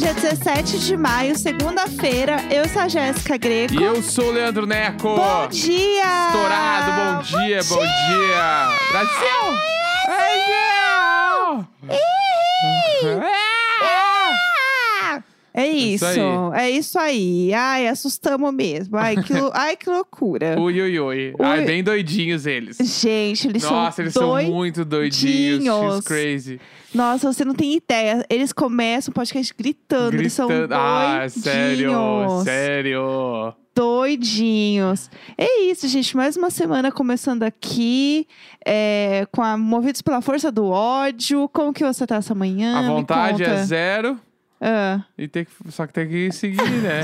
Hoje é 17 de maio, segunda-feira. Eu sou a Jéssica Greco. E eu sou o Leandro Neco. Bom dia! Estourado, bom dia, bom, dia. Brasil! Brasil! É isso, Isso é isso aí. Ai, assustamos mesmo. Ai, que, ai, que loucura. Ui, ui, ui. Ai, bem doidinhos eles. Gente, eles Nossa, são eles dois. são muito doidinhos. doidinhos. She's crazy. Nossa, você não tem ideia. Eles começam o podcast gritando. Eles são Gritando. doidinhos. Ah, sério, sério. Doidinhos. É isso, gente. Mais uma semana começando aqui, é, com a Movidos pela Força do Ódio. Como que você tá essa manhã? A vontade é zero. Ah, E tem que, só que tem que seguir, né?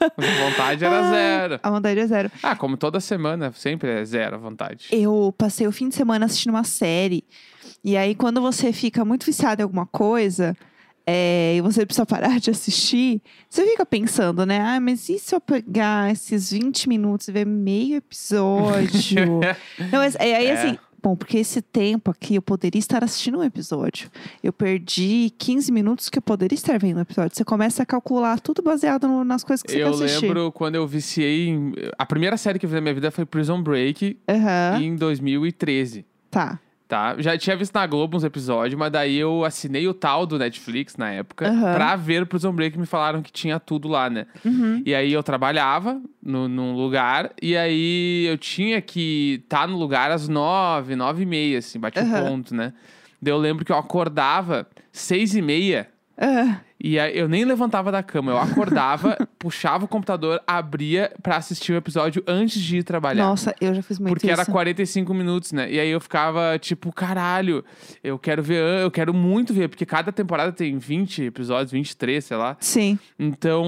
A vontade era zero. a vontade é zero. Ah, como toda semana, sempre é zero a vontade. Eu passei o fim de semana assistindo uma série. E aí, quando você fica muito viciado em alguma coisa, é, e você precisa parar de assistir, você fica pensando, né? Ah, mas e se eu pegar esses 20 minutos e ver meio episódio? Não, mas, é, aí É. assim, bom, porque esse tempo aqui eu poderia estar assistindo um episódio. Eu perdi 15 minutos que eu poderia estar vendo um episódio. Você começa a calcular tudo baseado no- nas coisas que você Eu quer assistir. lembro quando eu viciei em... A primeira série que eu vi na minha vida foi Prison Break, Aham, em 2013. tá. Tá? Já tinha visto na Globo uns episódios, mas daí eu assinei o tal do Netflix na época Aham. pra ver Prison Break e me falaram que tinha tudo lá, né? Uhum. E aí eu trabalhava no, num lugar e aí eu tinha que estar no lugar às nove, nove e meia, assim, bate o Aham. ponto, né? Daí eu lembro que eu acordava seis e meia Ah, e aí eu nem levantava da cama. Eu acordava, puxava o computador, abria pra assistir o episódio antes de ir trabalhar. nossa, eu já fiz muito Porque isso. era 45 minutos, né? E aí eu ficava tipo, caralho, eu quero ver, eu quero muito ver, porque cada temporada tem 20 episódios, 23, sei lá. Sim. Então,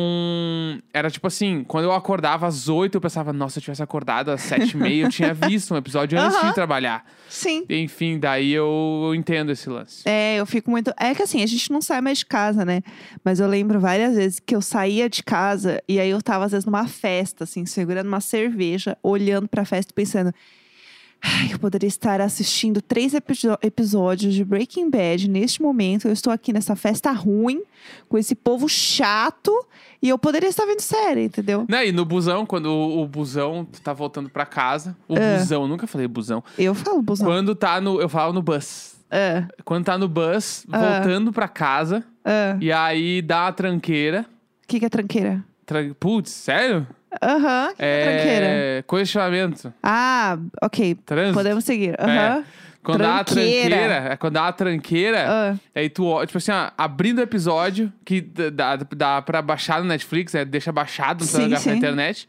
era tipo assim, quando eu acordava às 8, eu pensava, nossa, se eu tivesse acordado às 7 e meia, eu tinha visto um episódio antes de Aham. ir trabalhar. Sim. Enfim, daí eu entendo esse lance. É, eu fico muito. É que assim, a gente não sai mais de casa, né? Mas eu lembro várias vezes que eu saía de casa e aí eu tava, às vezes, numa festa, assim, segurando uma cerveja, olhando pra festa e pensando. Ai, eu poderia estar assistindo três episódios de Breaking Bad neste momento. Eu estou aqui nessa festa ruim, com esse povo chato, e eu poderia estar vendo série, entendeu? Né? E no busão, quando o, o busão tá voltando pra casa, o É. busão, nunca falei busão. Eu falo, busão. Quando tá no, eu falo no bus. É, Quando tá no bus, Ah. voltando pra casa, é. e aí dá uma tranqueira. O que, que é tranqueira? Tran... Putz, sério? Aham, que que é tranqueira? É. Questionamento. Ah, ok. Trânsito. Podemos seguir. Aham. Quando dá uma Tranqueira. tranqueira, é quando dá uma tranqueira, Ah. aí tu, ó, tipo assim, ó, abrindo o episódio, que d- dá, dá pra baixar no Netflix, é, deixa baixado, Sim, ligar pra sim. internet.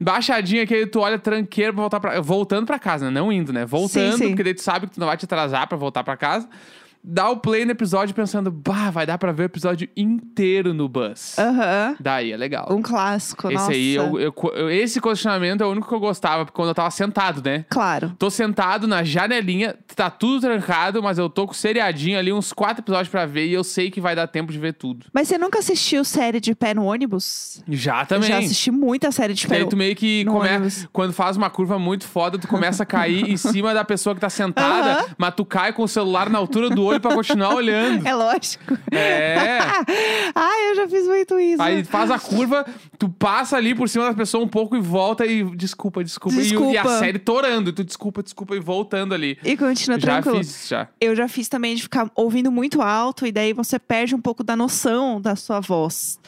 Baixadinha que aí tu olha tranqueira pra voltar pra... Voltando pra casa, né? Não indo, né? Voltando, sim. porque daí tu sabe que tu não vai te atrasar pra voltar pra casa. Dá o play no episódio pensando, bah, vai dar pra ver o episódio inteiro no bus. Aham. Daí é legal. Um clássico, Esse nossa. aí, eu, eu- eu- esse condicionamento é o único que eu gostava, porque quando eu tava sentado, né? Claro. Tô sentado na janelinha, tá tudo trancado, mas eu tô com seriadinho ali, uns quatro episódios pra ver, e eu sei que vai dar tempo de ver tudo. Mas você nunca assistiu série de pé no ônibus? Já Eu também. já assisti muita série de pé aí no tu meio que no come... ônibus. quando faz uma curva muito foda, tu começa a cair em cima da pessoa que tá sentada, Aham. mas tu cai com o celular na altura do olho pra continuar olhando. É lógico. É. Ai, eu já fiz muito isso. Aí faz a curva, tu passa ali por cima da pessoa um pouco e volta e desculpa, desculpa. E- E, a Desculpa. série torando, tu desculpa, desculpa e voltando ali. E continua já tranquilo. fiz, já. Eu já fiz também de ficar ouvindo muito alto e daí você perde um pouco da noção da sua voz.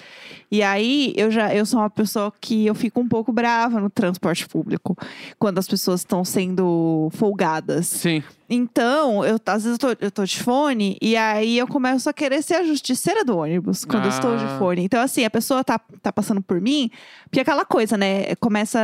E aí eu já eu sou uma pessoa que eu fico um pouco brava no transporte público quando as pessoas estão sendo folgadas. Sim. Então, eu, às vezes eu tô, eu tô de fone e aí eu começo a querer ser a justiceira do ônibus quando eu estou de Ah. fone. Então, assim, a pessoa tá, tá passando por mim, porque é aquela coisa, né? Começa.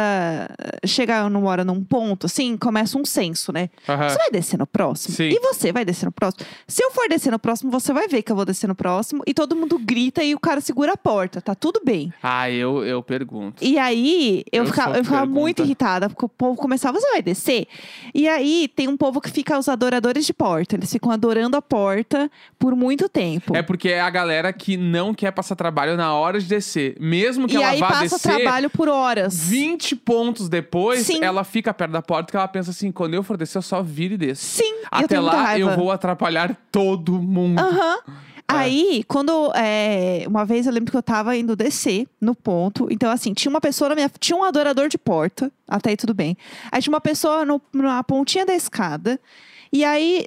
Chega numa hora num ponto, assim, começa um senso, né? Aham. Você vai descer no próximo? Sim. E você vai descer no próximo? Se eu for descer no próximo, você vai ver que eu vou descer no próximo e todo mundo grita e o cara segura a porta. Tá tudo bem. Ah, eu, eu pergunto. E aí, eu, Eu eu ficava muito irritada, porque o povo começava, você vai descer? E aí, tem um povo que fica os adoradores de porta. Eles ficam adorando a porta por muito tempo. É porque é a galera que não quer passar trabalho na hora de descer. Mesmo que e ela aí vá passa descer trabalho por horas. 20 pontos depois, Sim. ela fica perto da porta que ela pensa assim: quando eu for descer, eu só viro e desço. Sim, eu Até muita lá, eu vou atrapalhar todo mundo. Aham. Aí, quando. é, uma vez eu lembro que eu tava indo descer no ponto. Então, assim, tinha uma pessoa na minha. Tinha um adorador de porta. Até aí tudo bem. Aí tinha uma pessoa no- na pontinha da escada. E aí.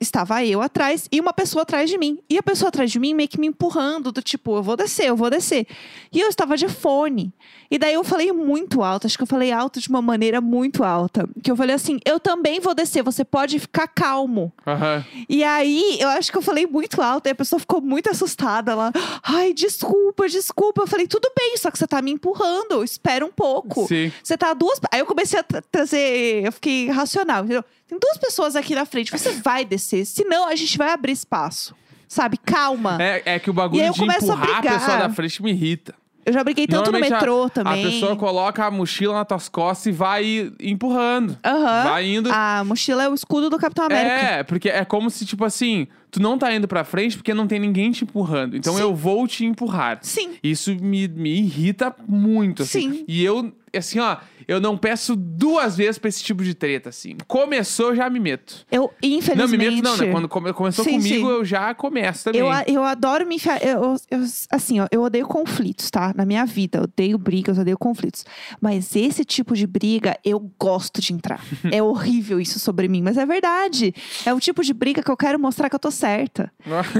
Estava eu atrás e uma pessoa atrás de mim. E a pessoa atrás de mim meio que me empurrando, do tipo, eu vou descer, eu vou descer. E eu estava de fone. E daí eu falei muito alto, acho que eu falei alto de uma maneira muito alta. Que eu falei assim: eu também vou descer, você pode ficar calmo. Aham. E aí, eu acho que eu falei muito alto, e a pessoa ficou muito assustada. Ela, ai, desculpa, desculpa. Eu falei, tudo bem, só que você tá me empurrando, espera um pouco. Sim. Você tá a duas. Aí eu comecei a tra- trazer. Eu fiquei racional, entendeu? Tem duas pessoas aqui na frente, você vai descer, senão a gente vai abrir espaço. Sabe? Calma. É, é que o bagulho E aí eu de começo a empurrar a, brigar. pessoa da frente me irrita. Eu já briguei tanto no Normalmente a- metrô também. A pessoa coloca a mochila nas tuas costas e vai empurrando. Aham. Vai indo. A mochila é o escudo do Capitão América. É, porque é como se, tipo assim, tu não tá indo pra frente porque não tem ninguém te empurrando. Então Sim. eu vou te empurrar. Sim. Isso me, me irrita muito, assim. Sim. E eu, assim, ó, eu não peço duas vezes pra esse tipo de treta, assim. Começou, já me meto. Eu, Não, me infelizmente. meto não, né? Quando come- começou Sim, comigo, sim. eu já começo também. Eu, eu adoro me enfiar. Eu, eu- assim, ó, eu odeio conflitos, tá? Na minha vida, eu odeio brigas, eu odeio conflitos. Mas esse tipo de briga, eu gosto de entrar. é horrível isso sobre mim, mas é verdade. É o tipo de briga que eu quero mostrar que eu tô certa.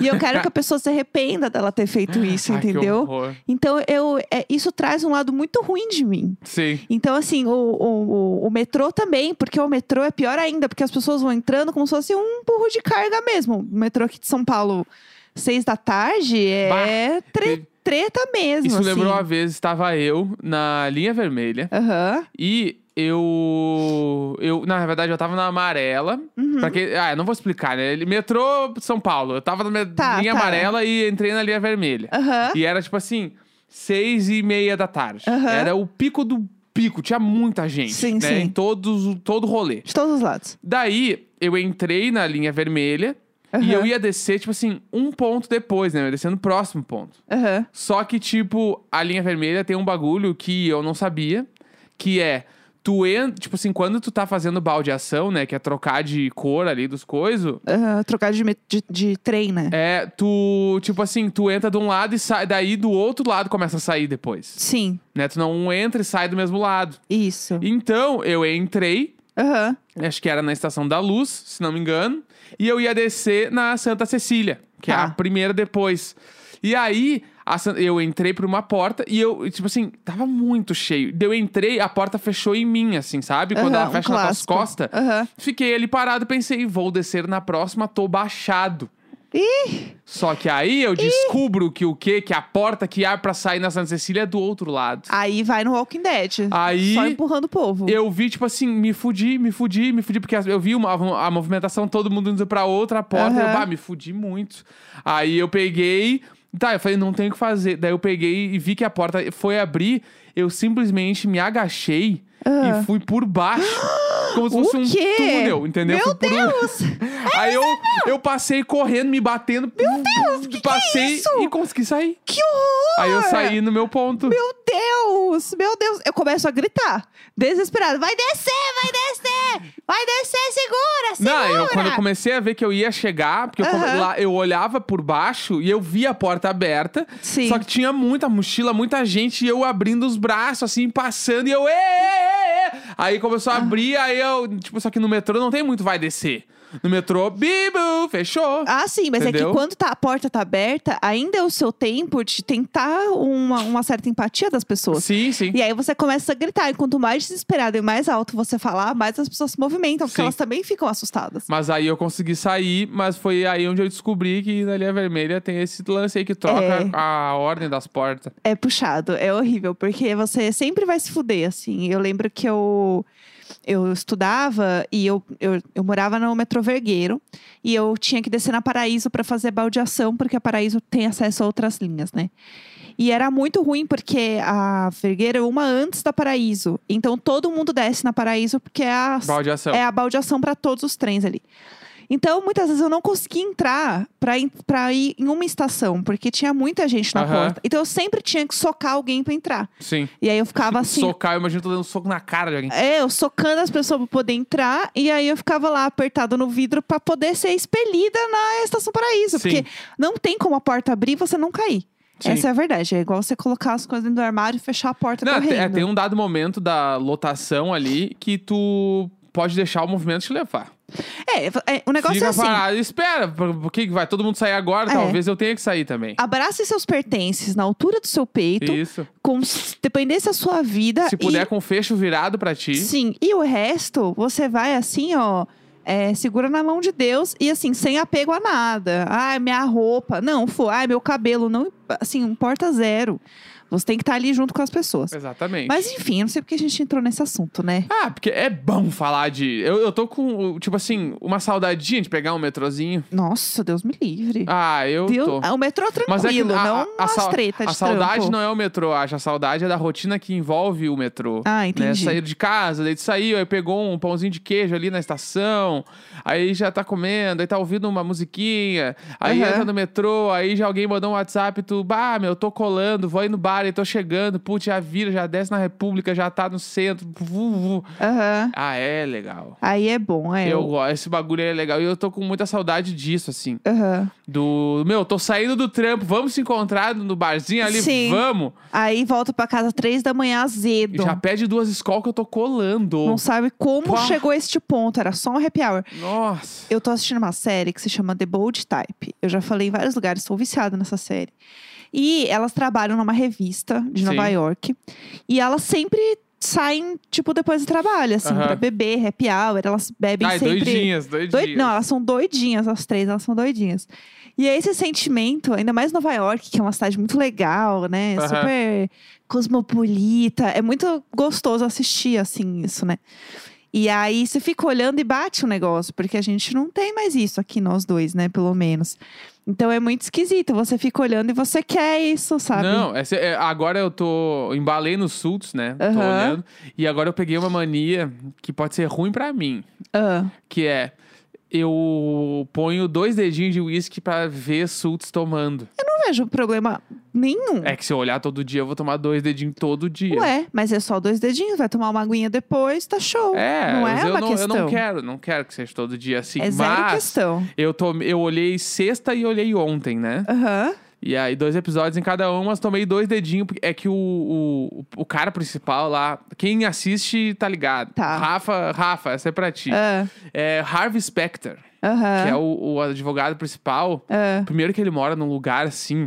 E eu quero que a pessoa se arrependa dela ter feito isso, Ai, entendeu? horror. Então, eu, é, isso traz um lado muito ruim de mim. Sim. Então, assim, o, o, o- o metrô também, porque o metrô é pior ainda, porque as pessoas vão entrando como se fosse um burro de carga mesmo. O metrô aqui de São Paulo, seis da tarde, é tre- teve- treta mesmo. Isso assim. lembrou uma vez, estava eu na linha vermelha Aham. e eu. eu na verdade, eu tava na amarela. Uhum. Pra que, ah, eu não vou explicar, né? Metrô São Paulo. Eu tava na Tá, linha tá. amarela e entrei na linha vermelha. Aham. E era tipo assim, seis e meia da tarde. Aham. Era o pico do pico, tinha muita gente. Sim, né? sim. Em todos, todo rolê. De todos os lados. Daí, eu entrei na linha vermelha e Aham. eu ia descer, tipo assim, um ponto depois, né? Eu ia descer no próximo ponto. Aham. Só que, tipo, a linha vermelha tem um bagulho que eu não sabia, que é. Tu entra, tipo assim, quando tu tá fazendo baldeação, né? Que é trocar de cor ali dos coisas, Aham. Trocar de, de, de trem, né? é, tu, tipo assim, tu entra de um lado e sai, daí do outro lado começa a sair depois. Sim. Né? Tu não entra e sai do mesmo lado. Isso. Então, eu entrei, Aham. acho que era na Estação da Luz, se não me engano, e eu ia descer na Santa Cecília, que é Tá. a primeira depois. E aí, eu entrei por uma porta e eu, tipo assim, tava muito cheio. Eu entrei, a porta fechou em mim, assim, sabe? Quando Aham, ela um fecha nas tuas costas. Aham. Fiquei ali parado, pensei, vou descer na próxima, tô baixado. Ih! Só que aí eu descubro que o quê? Que a porta que abre pra sair na Santa Cecília é do outro lado. Aí vai no Walking Dead. Aí Só empurrando o povo. eu vi, tipo assim, me fudi, me fudi, me fudi, porque eu vi uma, a movimentação, todo mundo indo pra outra porta, eu, Aham. bah, me fudi muito. Aí eu peguei, tá, eu falei, não tem o que fazer. Daí eu peguei e vi que a porta foi abrir, eu simplesmente me agachei e fui por baixo. Como se Ah. O fosse um túnel, entendeu? Meu por um- Deus! Aí eu, eu passei correndo, me batendo. Meu Deus, que que é Passei e consegui sair. Que horror! Aí eu saí no meu ponto. Meu Deus! Meu Deus! Eu começo a gritar, desesperado. Vai descer, vai descer! Vai descer, segura, segura! Não, eu, quando eu comecei a ver que eu ia chegar, porque eu, come- Aham. lá, eu olhava por baixo e eu via a porta aberta. Sim. Só que tinha muita mochila, muita gente, e eu abrindo os braços, assim, passando, e eu. "Ê, ê, ê, ê". Aí começou a Ah. abrir, aí eu. Tipo, só que no metrô não tem muito vai descer. No metrô, bibu, fechou. Ah, sim, mas é Entendeu? que quando tá- a porta tá aberta, ainda é o seu tempo de tentar uma, uma certa empatia das pessoas. Sim, sim. E aí você começa a gritar. E quanto mais desesperado e mais alto você falar, mais as pessoas se movimentam, porque Sim. elas também ficam assustadas. Mas aí eu consegui sair, mas foi aí onde eu descobri que na linha vermelha tem esse lance aí que troca É. a ordem das portas. É puxado, é horrível, porque você sempre vai se fuder, assim. Eu lembro que eu, eu estudava e eu, eu, eu morava no metrô Vergueiro e eu tinha que descer na Paraíso para fazer baldeação, porque a Paraíso tem acesso a outras linhas, né? E era muito ruim porque a Vergueiro é uma antes da Paraíso. Então todo mundo desce na Paraíso porque é a, Baldeação. é a baldeação para todos os trens ali. Então, muitas vezes eu não conseguia entrar pra, ir- pra ir em uma estação, porque tinha muita gente na Aham. porta. Então eu sempre tinha que socar alguém pra entrar. Sim. E aí eu ficava assim. Socar, eu imagino tô dando um soco na cara de alguém. É, eu socando as pessoas pra poder entrar, e aí eu ficava lá apertada no vidro pra poder ser expelida na Estação Paraíso. Sim. Porque não tem como a porta abrir e você não cair. Sim. Essa é a verdade. É igual você colocar as coisas dentro do armário e fechar a porta Não, correndo. é, tem um dado momento da lotação ali que tu pode deixar o movimento te levar. É, é, o negócio Fica é assim. parado, espera, por por que que vai todo mundo sair agora? É. Talvez eu tenha que sair também. Abrace seus pertences na altura do seu peito, Isso. como se dependesse da sua vida. Se e- puder, com o fecho virado pra ti. Sim, e o resto, você vai assim, ó. é, segura na mão de Deus e assim, sem apego a nada. Ai, minha roupa. Não, foi. Ai, meu cabelo. Não, assim, importa zero. Você tem que estar ali junto com as pessoas. Exatamente. Mas enfim, eu não sei porque a gente entrou nesse assunto, né? Ah, porque é bom falar de. Eu, eu tô com, tipo assim, uma saudadinha de pegar um metrozinho. Nossa, Deus me livre. Ah, eu Deus, tô. ah, o metrô é Mas é que tranquilo, a, não a, a, sau- tretas a de saudade trampo. não é o metrô, acho. A saudade é da rotina que envolve o metrô. Ah, Né? entendi. Sair de casa, daí tu saiu, aí pegou um pãozinho de queijo ali na estação, aí já tá comendo, aí tá ouvindo uma musiquinha, aí Aham. entra no metrô, aí já alguém mandou um WhatsApp, tu, bah, meu, tô colando, vou aí no bar e tô chegando, putz, já vira, já desce na República, já tá no centro, vu, vu. Aham. Ah, é legal. Aí é bom, é. Eu gosto, esse bagulho é legal e eu tô com muita saudade disso, assim. Aham. Do, meu, tô saindo do trampo, vamos se encontrar no barzinho ali, Sim. vamos. Aí volta pra casa três da manhã E azedo. já pede duas escolas que eu tô colando. Não sabe como chegou a este ponto. Era só um happy hour. Nossa. Eu tô assistindo uma série que se chama The Bold Type. Eu já falei em vários lugares, sou viciada nessa série. E elas trabalham numa revista de Nova Sim. York. E elas sempre saem, tipo, depois do trabalho, assim, Aham. pra beber, happy hour. Elas bebem Ai, sempre. doidinhas, doidinhas. Doid- Não, elas são doidinhas, as três, elas são doidinhas. E é esse sentimento, ainda mais Nova York, que é uma cidade muito legal, né? Super cosmopolita. É muito gostoso assistir, assim, isso, né? E aí você fica olhando e bate o negócio, porque a gente não tem mais isso aqui, nós dois, né? Pelo menos. Então é muito esquisito. Você fica olhando e você quer isso, sabe? Não, essa- é, agora eu tô. Embalei nos Sults, né? Tô Aham. olhando. E agora eu peguei uma mania que pode ser ruim pra mim. Que é. Eu ponho dois dedinhos de uísque pra ver Sults tomando. não vejo problema nenhum. É que se eu olhar todo dia, eu vou tomar dois dedinhos todo dia. Ué, mas é só dois dedinhos, vai tomar uma aguinha depois, tá show. É, não é eu, uma não, questão. eu não quero, não quero que seja todo dia assim. É zero mas questão. eu, tom, eu olhei sexta e olhei ontem, né? Aham. E aí, dois episódios em cada um, mas tomei dois dedinhos. É que o, o, o cara principal lá, quem assiste tá ligado. Tá. Rafa, Rafa, essa é pra ti. Ah, É Harvey Specter, que é o, o advogado principal. Ah, Primeiro que ele mora num lugar assim.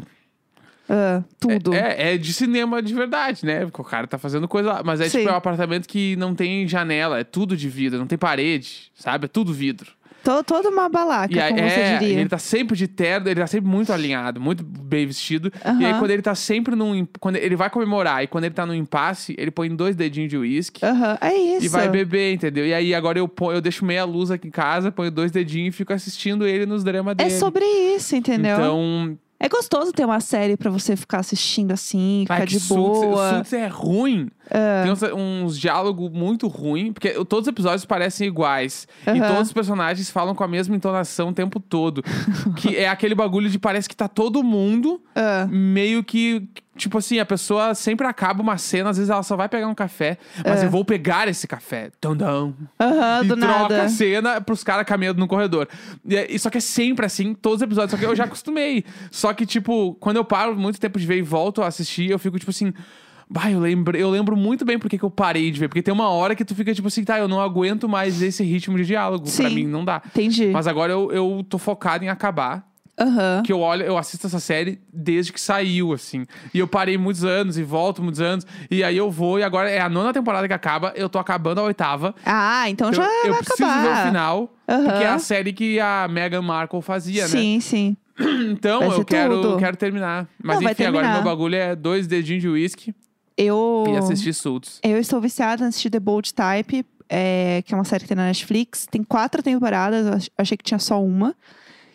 Ah, tudo. É, é de cinema de verdade, né? Porque o cara tá fazendo coisa lá. Mas é Sim. tipo é um apartamento que não tem janela, é tudo de vidro, não tem parede, sabe? É tudo vidro. To- toda uma balaca, E aí, como é, você diria. ele tá sempre de terno, ele tá sempre muito alinhado, muito bem vestido. E aí, quando ele tá sempre num. Quando ele vai comemorar e quando ele tá no impasse, ele põe dois dedinhos de uísque. Aham, é isso. E vai beber, entendeu? E aí agora eu, ponho, eu deixo meia luz aqui em casa, ponho dois dedinhos e fico assistindo ele nos dramas É dele. sobre isso, entendeu? Então, É gostoso ter uma série pra você ficar assistindo assim, ficar vai de que Suits, boa. Suits é ruim. Ah, Tem uns, uns diálogos muito ruins, porque todos os episódios parecem iguais. E Aham. todos os personagens falam com a mesma entonação o tempo todo. que é aquele bagulho de parece que tá todo mundo ah, meio que. Tipo assim, a pessoa sempre acaba uma cena, às vezes ela só vai pegar um café, mas É. eu vou pegar esse café. Dum. Aham, e do troca nada. a cena pros caras caminhando no corredor. E, é- e só que é sempre assim, todos os episódios. Só que eu já acostumei. Só que, tipo, quando eu paro muito tempo de ver e volto a assistir, eu fico, tipo assim. Bah, eu lembro, eu lembro muito bem porque que eu parei de ver. Porque tem uma hora que tu fica, tipo assim, tá, eu não aguento mais esse ritmo de diálogo. Pra Sim. mim, não dá. Entendi. Mas agora eu, eu tô focado em acabar. Aham. Que eu olho, eu assisto essa série desde que saiu, assim. E eu parei muitos anos e volto muitos anos. E aí eu vou, e agora é a nona temporada que acaba, eu tô acabando a oitava. Ah, então Então, já eu vai preciso acabar. ver o final, Aham. porque é a série que a Meghan Markle fazia, Sim, sim. né? Então eu quero, tudo. quero terminar. Mas Não, enfim, agora meu bagulho é dois dedinhos de uísque Eu. e assistir Suits. Eu estou viciada em assistir The Bold Type, é, que é uma série que tem na Netflix. Tem quatro temporadas, eu ach- achei que tinha só uma.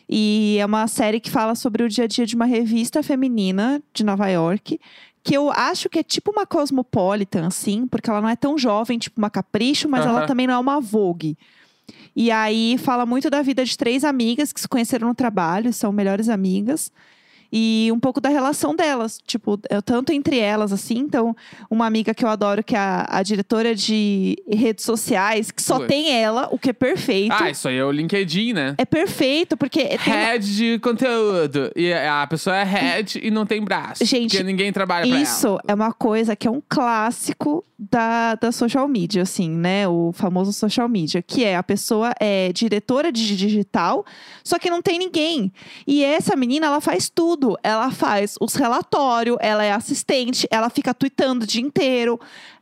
E é uma série que fala sobre o dia a dia de uma revista feminina de Nova York. Que eu acho que é tipo uma Cosmopolitan, assim, porque ela não é tão jovem, tipo uma Capricho, mas ela também não é uma Vogue. E aí fala muito da vida de três amigas que se conheceram no trabalho, são melhores amigas. E um pouco da relação delas, tipo, é, tanto entre elas, assim. Então, uma amiga que eu adoro, que é a, a diretora de redes sociais, que só Ui. tem ela, o que é perfeito. Ah, isso aí é o LinkedIn, né? É perfeito, porque tem uma- Head de conteúdo. E a pessoa é head e não tem braço. Gente, Porque ninguém trabalha pra Isso ela. é uma coisa que é um clássico da, da social media, assim, né? O famoso social media, que é a pessoa é diretora de digital, só que não tem ninguém. E essa menina, ela faz tudo. Ela faz os relatórios, ela é assistente, ela fica tweetando o dia inteiro.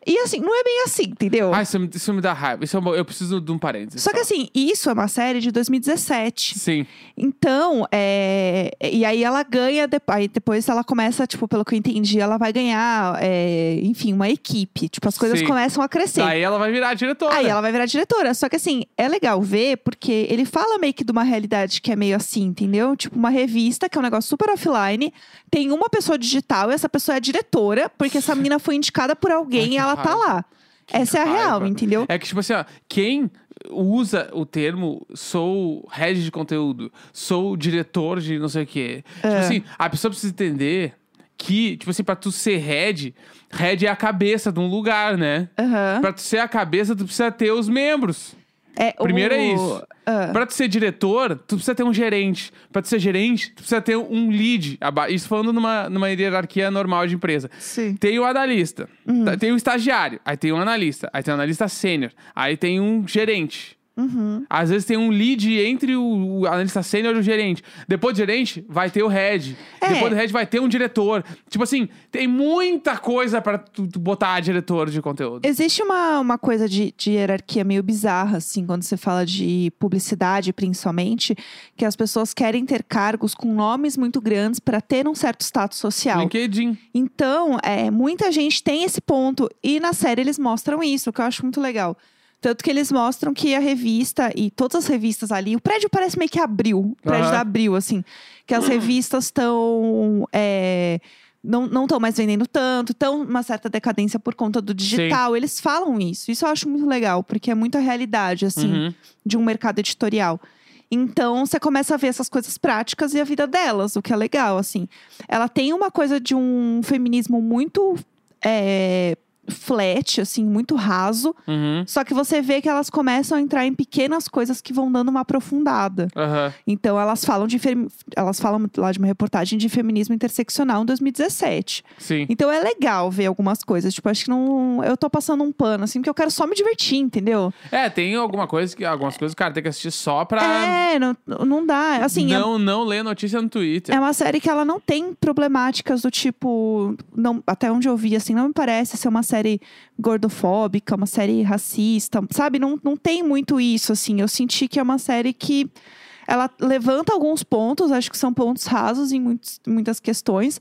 E assim, não é bem assim, entendeu? Ah, isso, me- isso me dá raiva. Isso é uma- eu preciso de um parênteses. Só que assim, isso é uma série de 2017. Sim. Então, é, e aí ela ganha, aí depois ela começa, tipo, pelo que eu entendi, ela vai ganhar, é, enfim, uma equipe. Tipo, as coisas Sim. começam a crescer. Daí ela vai virar diretora. Aí ela vai virar diretora. Só que assim, é legal ver, porque ele fala meio que de uma realidade que é meio assim, entendeu? Tipo, uma revista, que é um negócio super offline, tem uma pessoa digital e essa pessoa é diretora, porque essa menina foi indicada por alguém e ela tá raiva. lá. Essa é a raiva. real, entendeu? É que, tipo assim, ó, quem usa o termo sou head de conteúdo, sou diretor de não sei o quê. Tipo É. assim, a pessoa precisa entender que, tipo assim, pra tu ser head, head é a cabeça de um lugar, né? Aham. Pra tu ser a cabeça, tu precisa ter os membros. É, Primeiro o- é isso. Ah. Pra tu ser diretor, tu precisa ter um gerente. Pra tu ser gerente, tu precisa ter um lead. Isso falando numa, numa hierarquia normal de empresa. Sim. Tem o analista, Uhum. tá- tem o estagiário, aí tem o analista, aí tem o analista sênior, aí tem um gerente. Uhum. Às vezes tem um lead entre o, o analista sênior e o gerente. Depois do gerente, vai ter o head. É. Depois do head, vai ter um diretor. Tipo assim, tem muita coisa pra tu, tu botar diretor de conteúdo. Existe uma, uma coisa de, de hierarquia meio bizarra, assim, quando você fala de publicidade, principalmente, que as pessoas querem ter cargos com nomes muito grandes para ter um certo status social. LinkedIn. Então, é, muita gente tem esse ponto. E na série eles mostram isso, o que eu acho muito legal. Tanto que eles mostram que a revista e todas as revistas ali, o prédio parece meio que abriu, o prédio Aham. da Abril, assim. Que as revistas estão. é, não estão mais vendendo tanto, estão uma certa decadência por conta do digital. Eles falam isso. Isso eu acho muito legal, porque é muita realidade, assim Uhum. de um mercado editorial. Então, você começa a ver essas coisas práticas e a vida delas, o que é legal, assim. Ela tem uma coisa de um feminismo muito é, flat, assim, muito raso. Uhum. Só que você vê que elas começam a entrar em pequenas coisas que vão dando uma aprofundada. Aham. Então, elas falam de elas falam lá de uma reportagem de feminismo interseccional em 2017. Sim. Então é legal ver algumas coisas. Tipo, acho que não. Eu tô passando um pano, assim, porque eu quero só me divertir, entendeu? É, tem alguma coisa que, algumas coisas, cara, tem que assistir só pra É, não, não dá. Assim, é- não, não ler notícia no Twitter. É uma série que ela não tem problemáticas do tipo. Não, até onde eu vi, assim, não me parece ser uma série gordofóbica, uma série racista, sabe? Não, não tem muito isso, assim. Eu senti que é uma série que. Ela levanta alguns pontos, acho que são pontos rasos em muitos, muitas questões.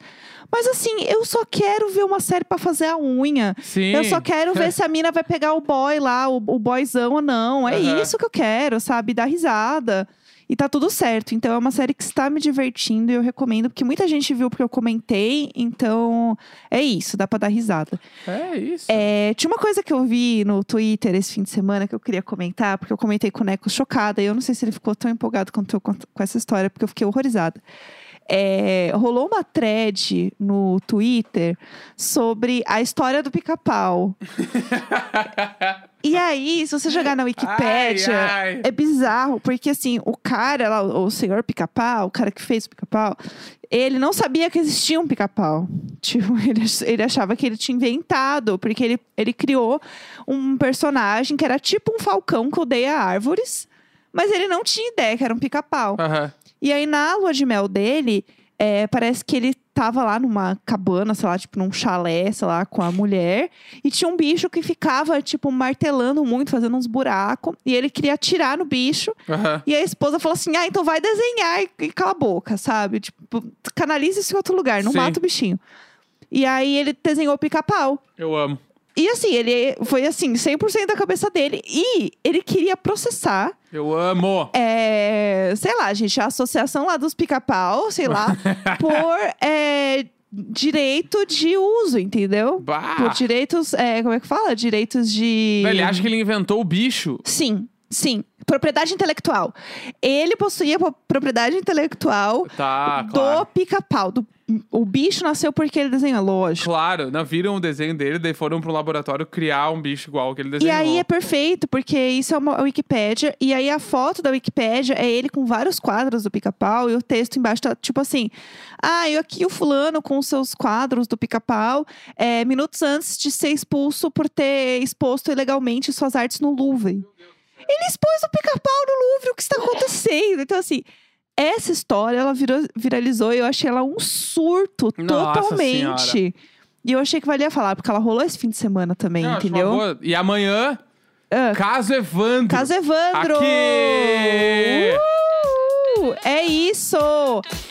Mas assim, eu só quero ver uma série pra fazer a unha. Sim. Eu só quero ver se a mina vai pegar o boy lá, o, o boyzão ou não. É Aham. isso que eu quero, sabe? Dar risada. E tá tudo certo. Então é uma série que está me divertindo e eu recomendo, porque muita gente viu porque eu comentei. Então é isso, dá pra dar risada. É isso. É, tinha uma coisa que eu vi no Twitter esse fim de semana que eu queria comentar, porque eu comentei com o Neco chocada. E eu não sei se ele ficou tão empolgado quanto eu com com essa história, porque eu fiquei horrorizada. É, rolou uma thread no Twitter sobre a história do pica-pau. E aí, se você jogar na Wikipédia, Ai, ai. é bizarro, porque assim, o cara lá, o senhor pica-pau, o cara que fez o pica-pau, ele não sabia que existia um pica-pau. Tipo, ele, ele achava que ele tinha inventado, porque ele, ele criou um personagem que era tipo um falcão que odeia árvores, mas ele não tinha ideia que era um pica-pau. Aham. E aí, na lua de mel dele, é, parece que ele tava lá numa cabana, sei lá, tipo num chalé, sei lá, com a mulher. E tinha um bicho que ficava, tipo, martelando muito, fazendo uns buracos. E ele queria atirar no bicho. Aham. E a esposa falou assim: ah, então vai desenhar e, e cala a boca, sabe? Tipo, canaliza isso em outro lugar, não Sim. mata o bichinho. E aí ele desenhou o pica-pau. Eu amo. E assim, ele foi assim, 100% da cabeça dele. E ele queria processar Eu amo. é, sei lá, gente, a associação lá dos pica-pau, sei lá, por é, direito de uso, entendeu? Bah. Por direitos, é, como é que fala? Direitos de. Ele acha que ele inventou o bicho. Sim, Sim, propriedade intelectual. Ele possuía po- propriedade intelectual Tá, do claro. pica-pau. do- O bicho nasceu porque ele desenhou, lógico. Claro, não viram o desenho dele, daí foram pro laboratório criar um bicho igual que ele E desenhou. aí é perfeito, porque isso é uma Wikipédia. E aí a foto da Wikipédia é ele com vários quadros do pica-pau. E o texto embaixo tá tipo assim: Ah, e aqui o fulano com os seus quadros do pica-pau, é, minutos antes de ser expulso por ter exposto ilegalmente suas artes no Louvre. Ele expôs o pica-pau no Louvre, o que está acontecendo? Então, assim. Essa história, ela virou, viralizou e eu achei ela um surto Nossa totalmente. Senhora. E eu achei que valia falar, porque ela rolou esse fim de semana também, Não, entendeu? E amanhã, Ah. caso Evandro. Caso Evandro! Aqui! Uh! É isso!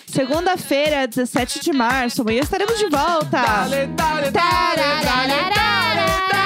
Segunda-feira, 17 de março. Amanhã estaremos de volta. Dale, dale, dale.